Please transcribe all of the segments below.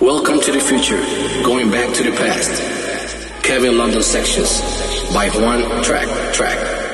Welcome to the Future, Going Back to the Past. Kevin London Sessions by JuantracK Track.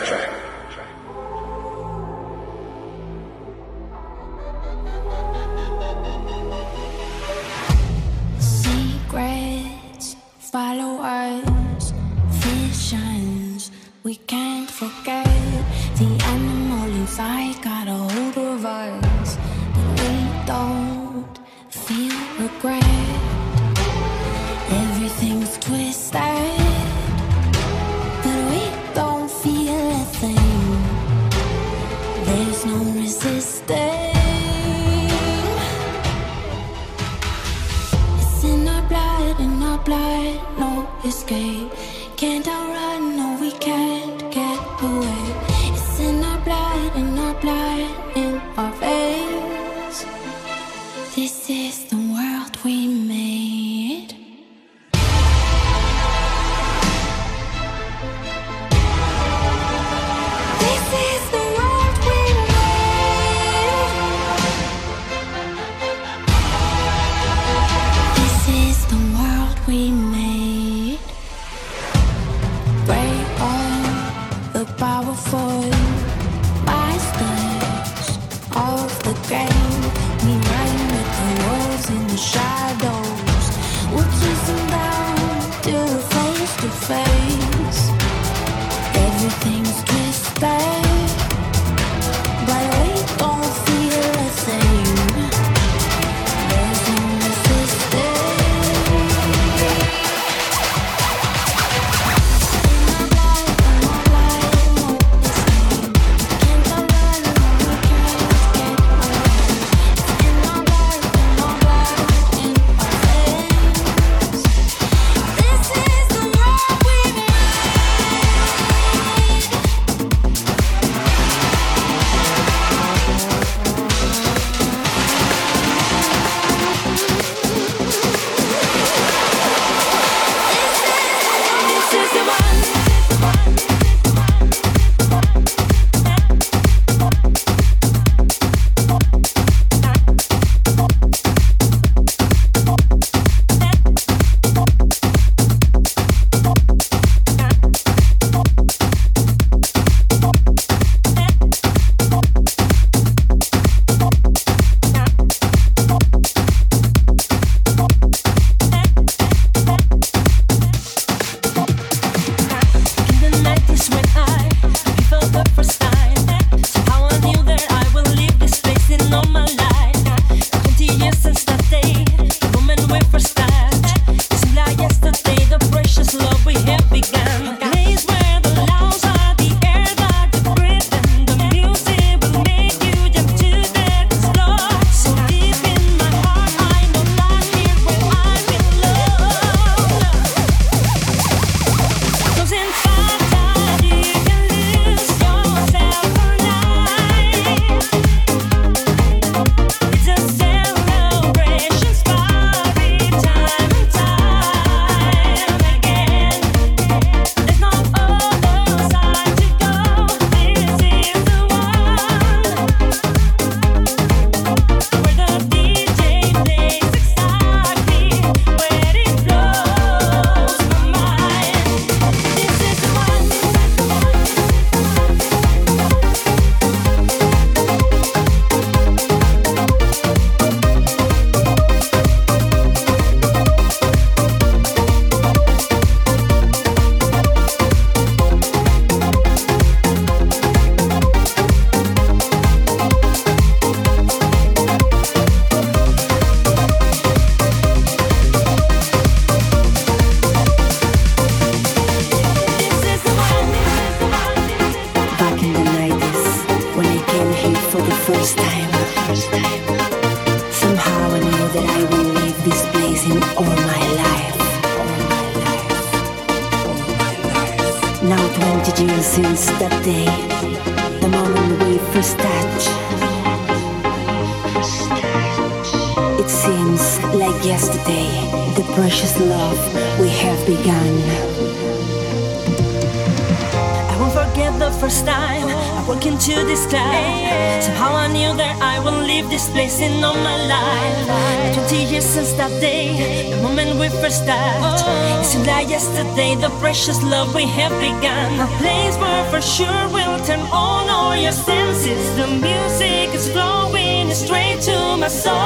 precious love we have begun. A place where for sure we'll turn on all your senses. The music is flowing straight to my soul.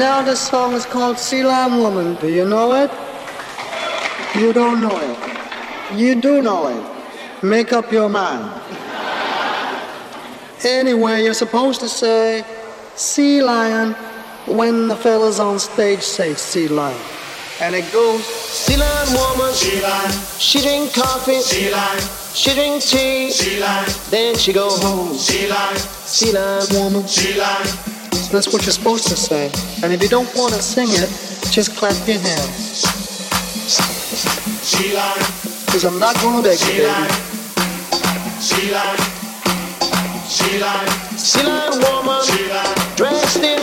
Now this song is called Sea Lion Woman. Do you know it? You don't know it. You do know it. Make up your mind. Anyway, you're supposed to say Sea Lion when the fellas on stage say Sea Lion. And it goes Sea Lion Woman. Sea Lion. She drink coffee. Sea Lion. She drink tea. Sea Lion. Then she go home. Sea Lion. Sea Lion Woman. Sea Lion. That's what you're supposed to say. And if you don't want to sing it, just clap your hands. Because I'm not going to beg you, baby. Sea lion, sea lion, sea lion woman, dressed in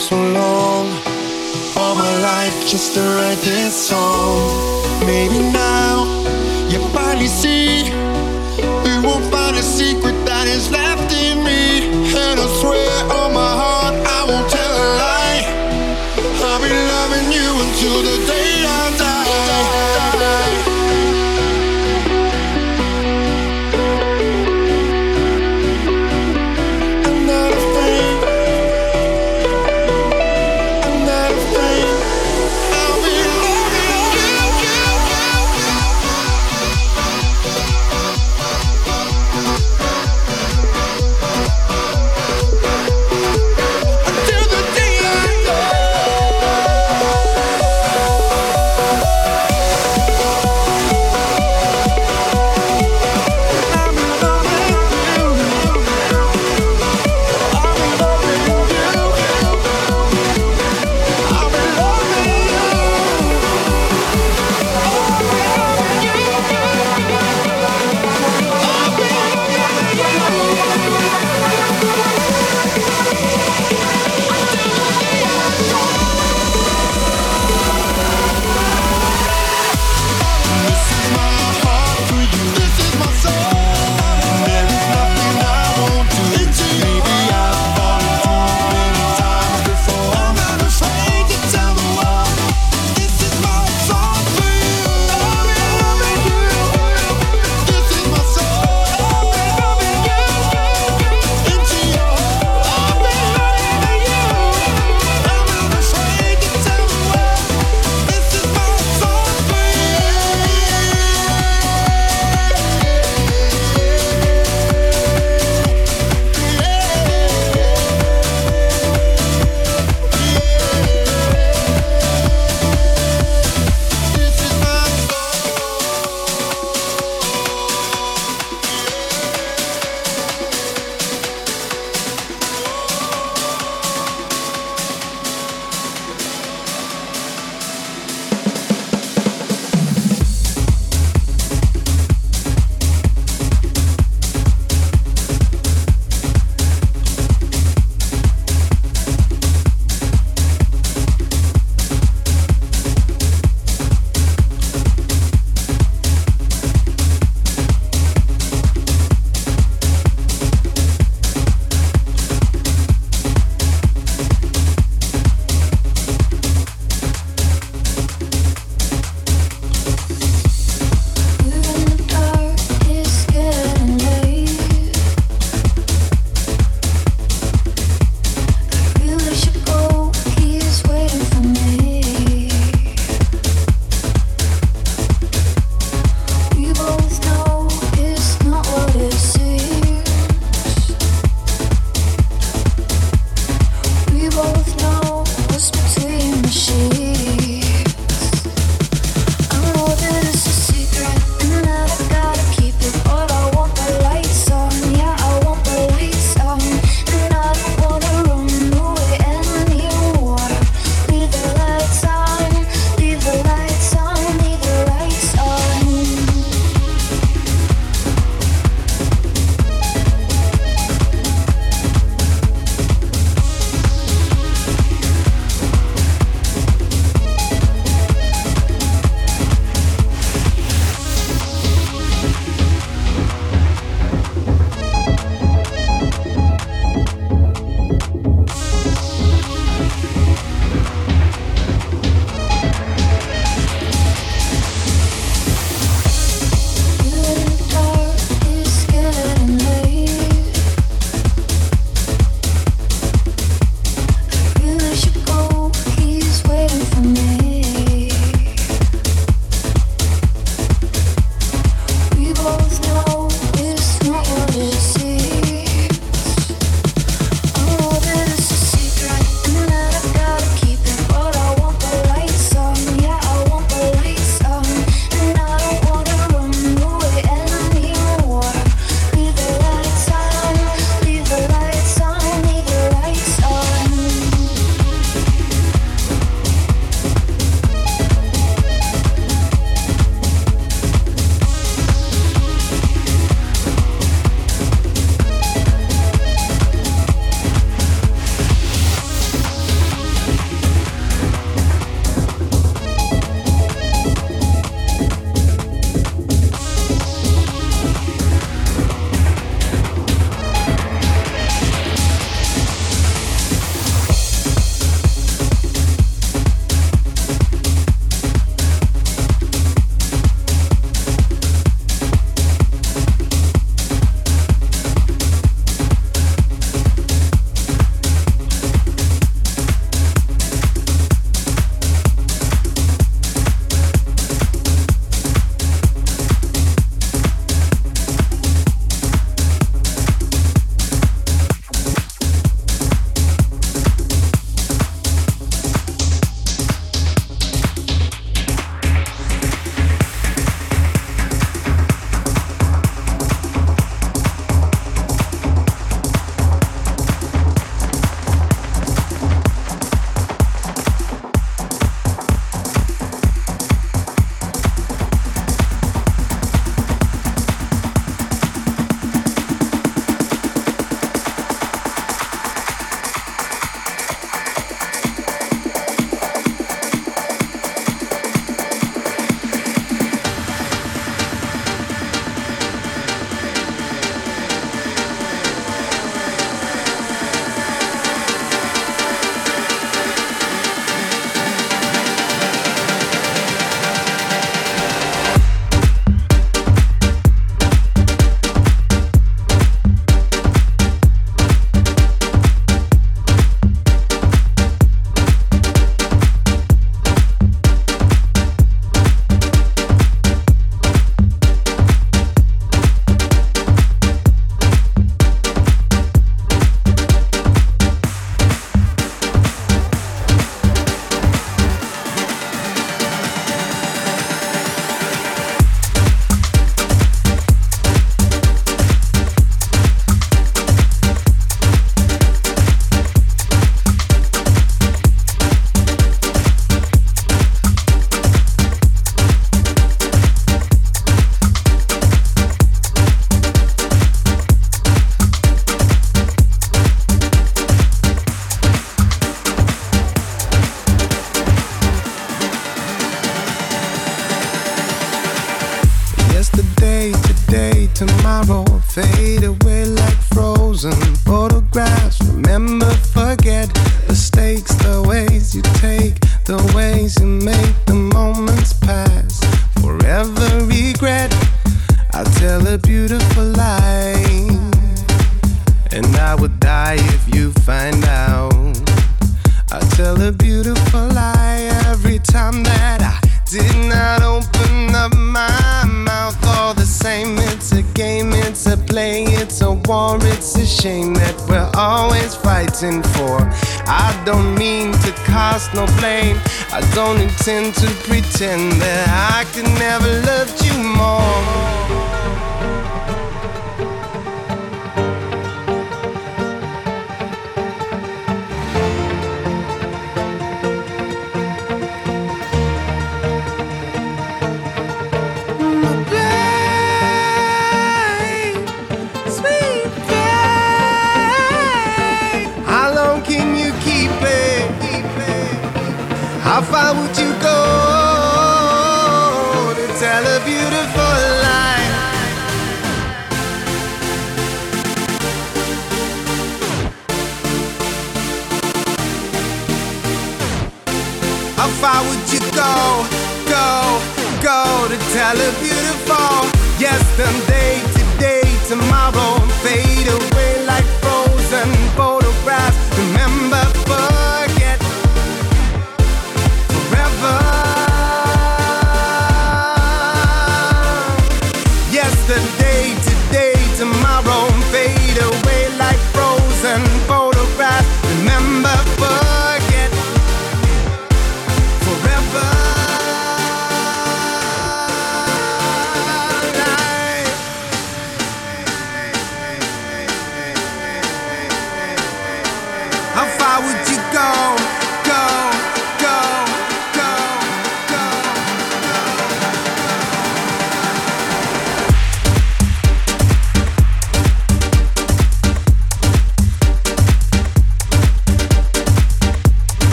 so long. All my life just to write this song. Maybe now.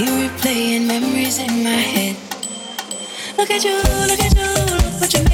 me replaying memories in my head. Look at you, look at you, look what you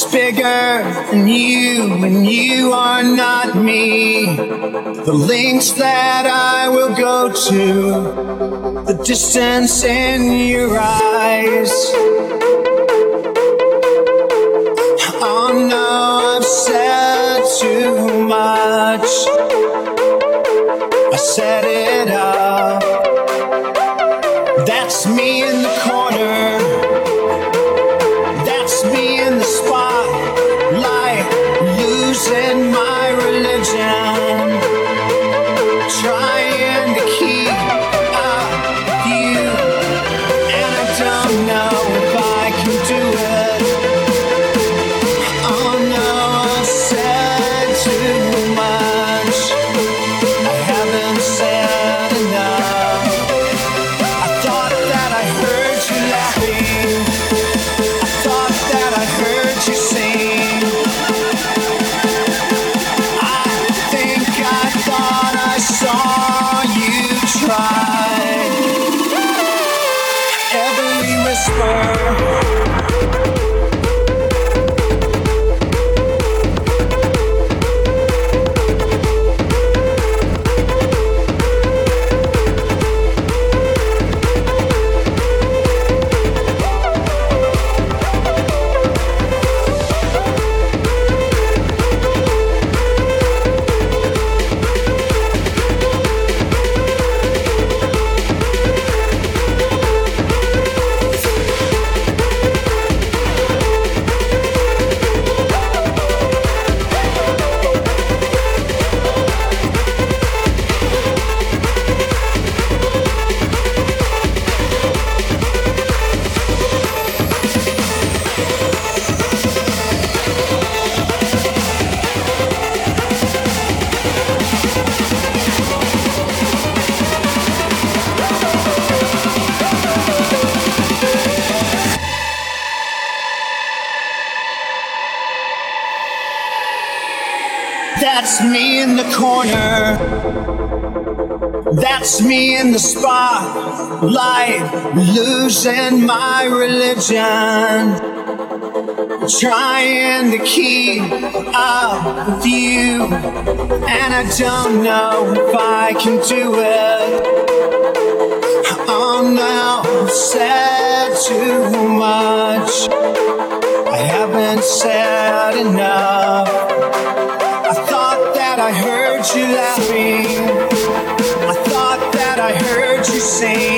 It's bigger than you, and you are not me. The links that I will go to, the distance in your eyes. Oh no, I've said too much. I said it all. That's me. Me in the spotlight, losing my religion. Trying to keep up with you, and I don't know if I can do it. Oh no, I've said too much. I haven't said enough. I thought that I heard you laughing same.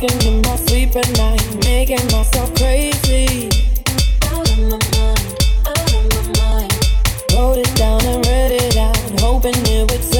Second in my sleep at night, making myself crazy. Out of my mind, out of my mind. Wrote it down and read it out, hoping it would.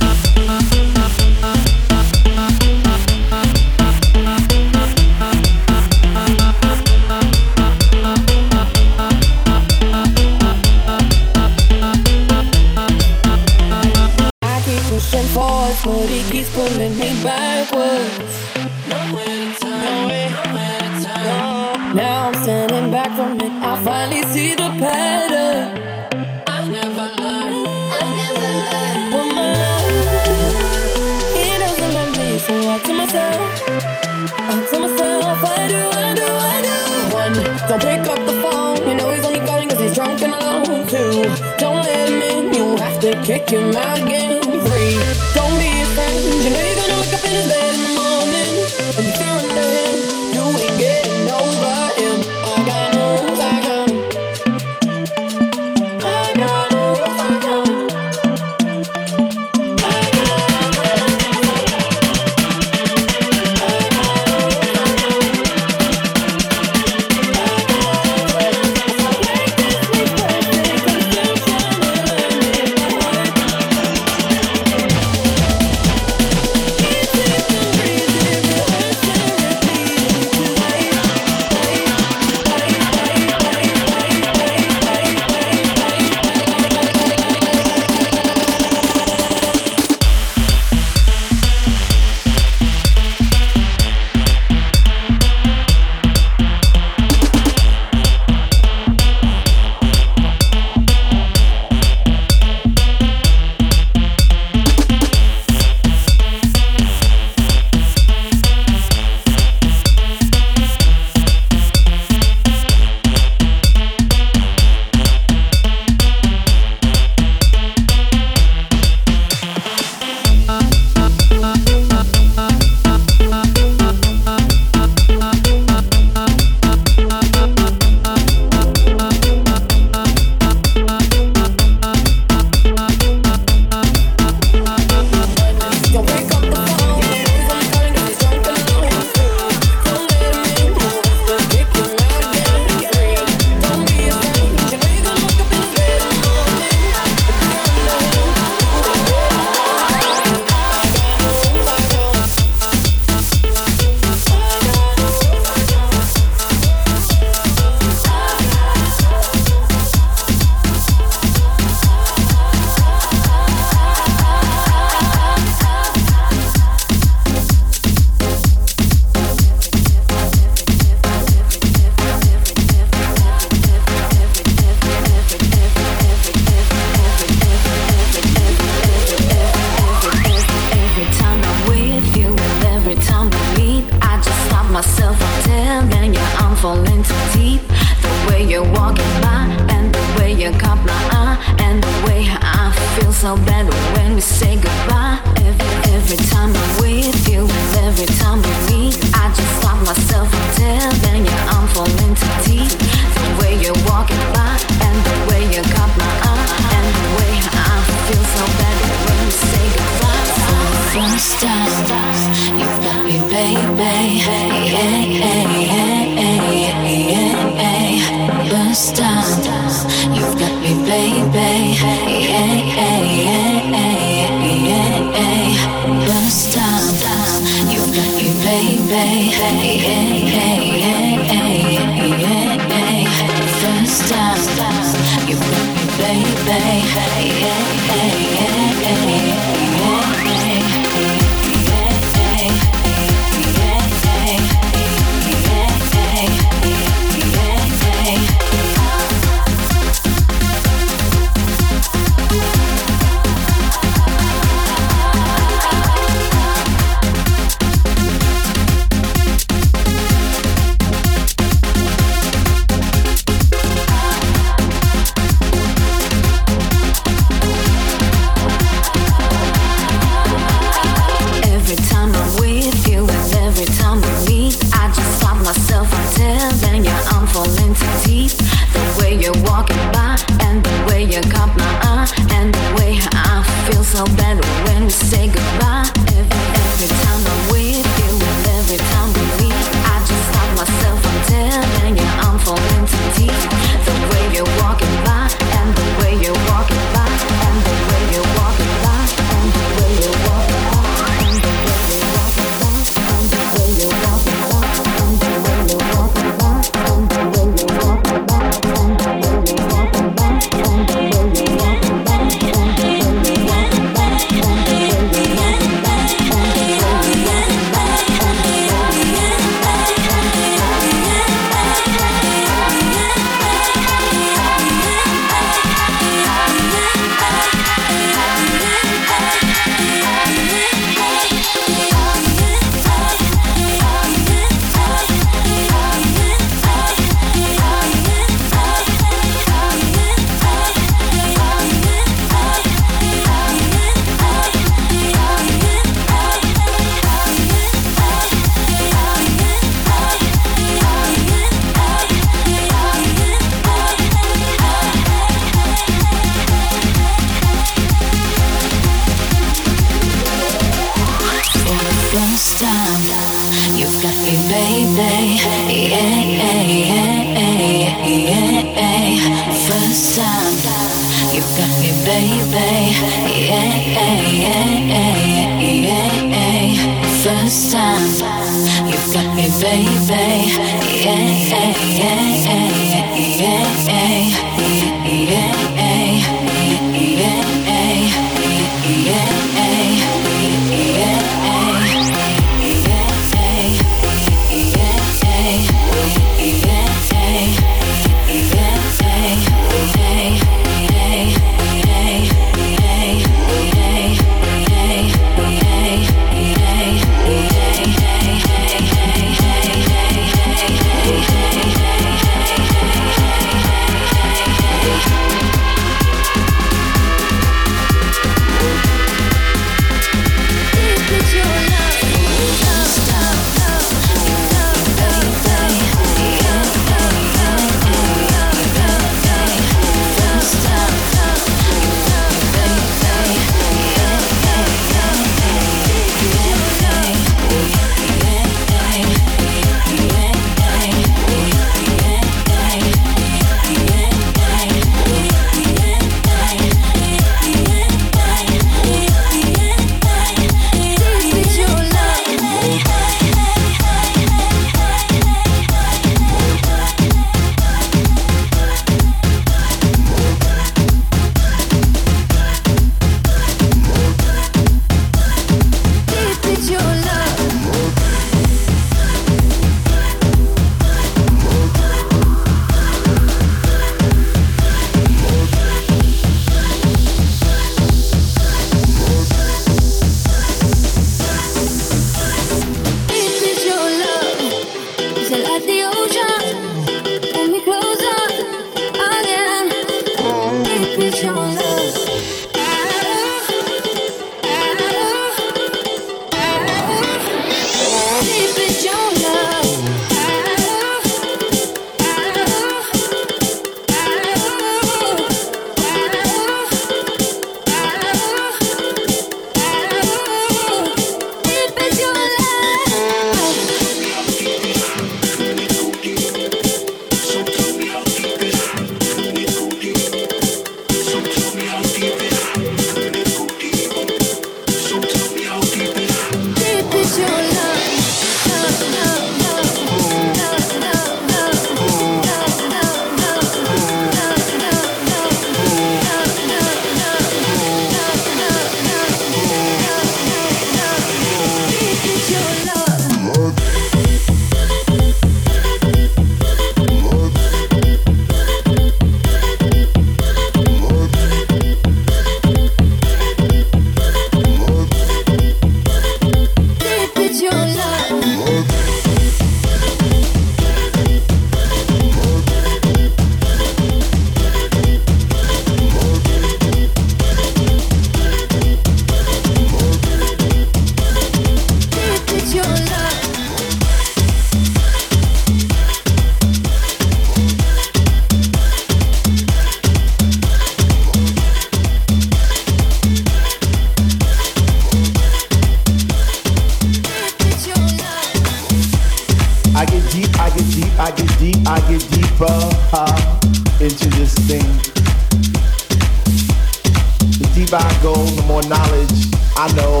go, the more knowledge I know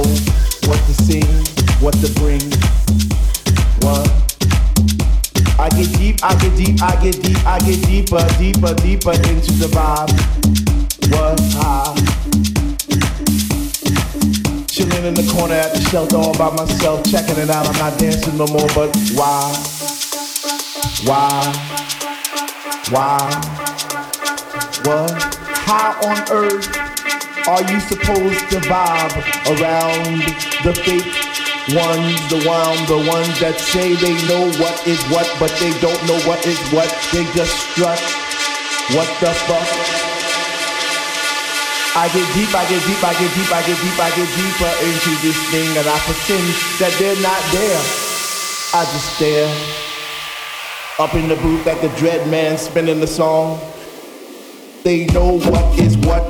what to sing, what to bring. What? I get deep, I get deep, I get deep, I get deeper, deeper, deeper into the vibe. What high? Chilling in the corner at the shelter all by myself, checking it out. I'm not dancing no more, but why? Why? Why? What? How on earth? Are you supposed to vibe around the fake ones, the one, the ones that say they know what is what, but they don't know what is what. They just strut. What the fuck? I get deep, I get deep, I get deep, I get deep, I get deeper into this thing, and I pretend that they're not there. I just stare up in the booth at the dread man spinning the song. They know what is what,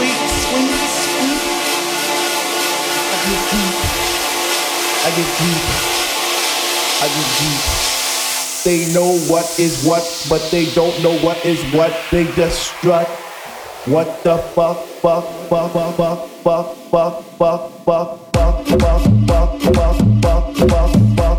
sweet, sweet, sweet. I get deep. I get deep. I get deep. They know what is what, but they don't know what is what. They just strut. What the fuck, fuck, fuck, fuck, fuck, fuck, fuck, fuck, fuck, fuck, fuck, fuck, fuck, fuck, fuck, fuck,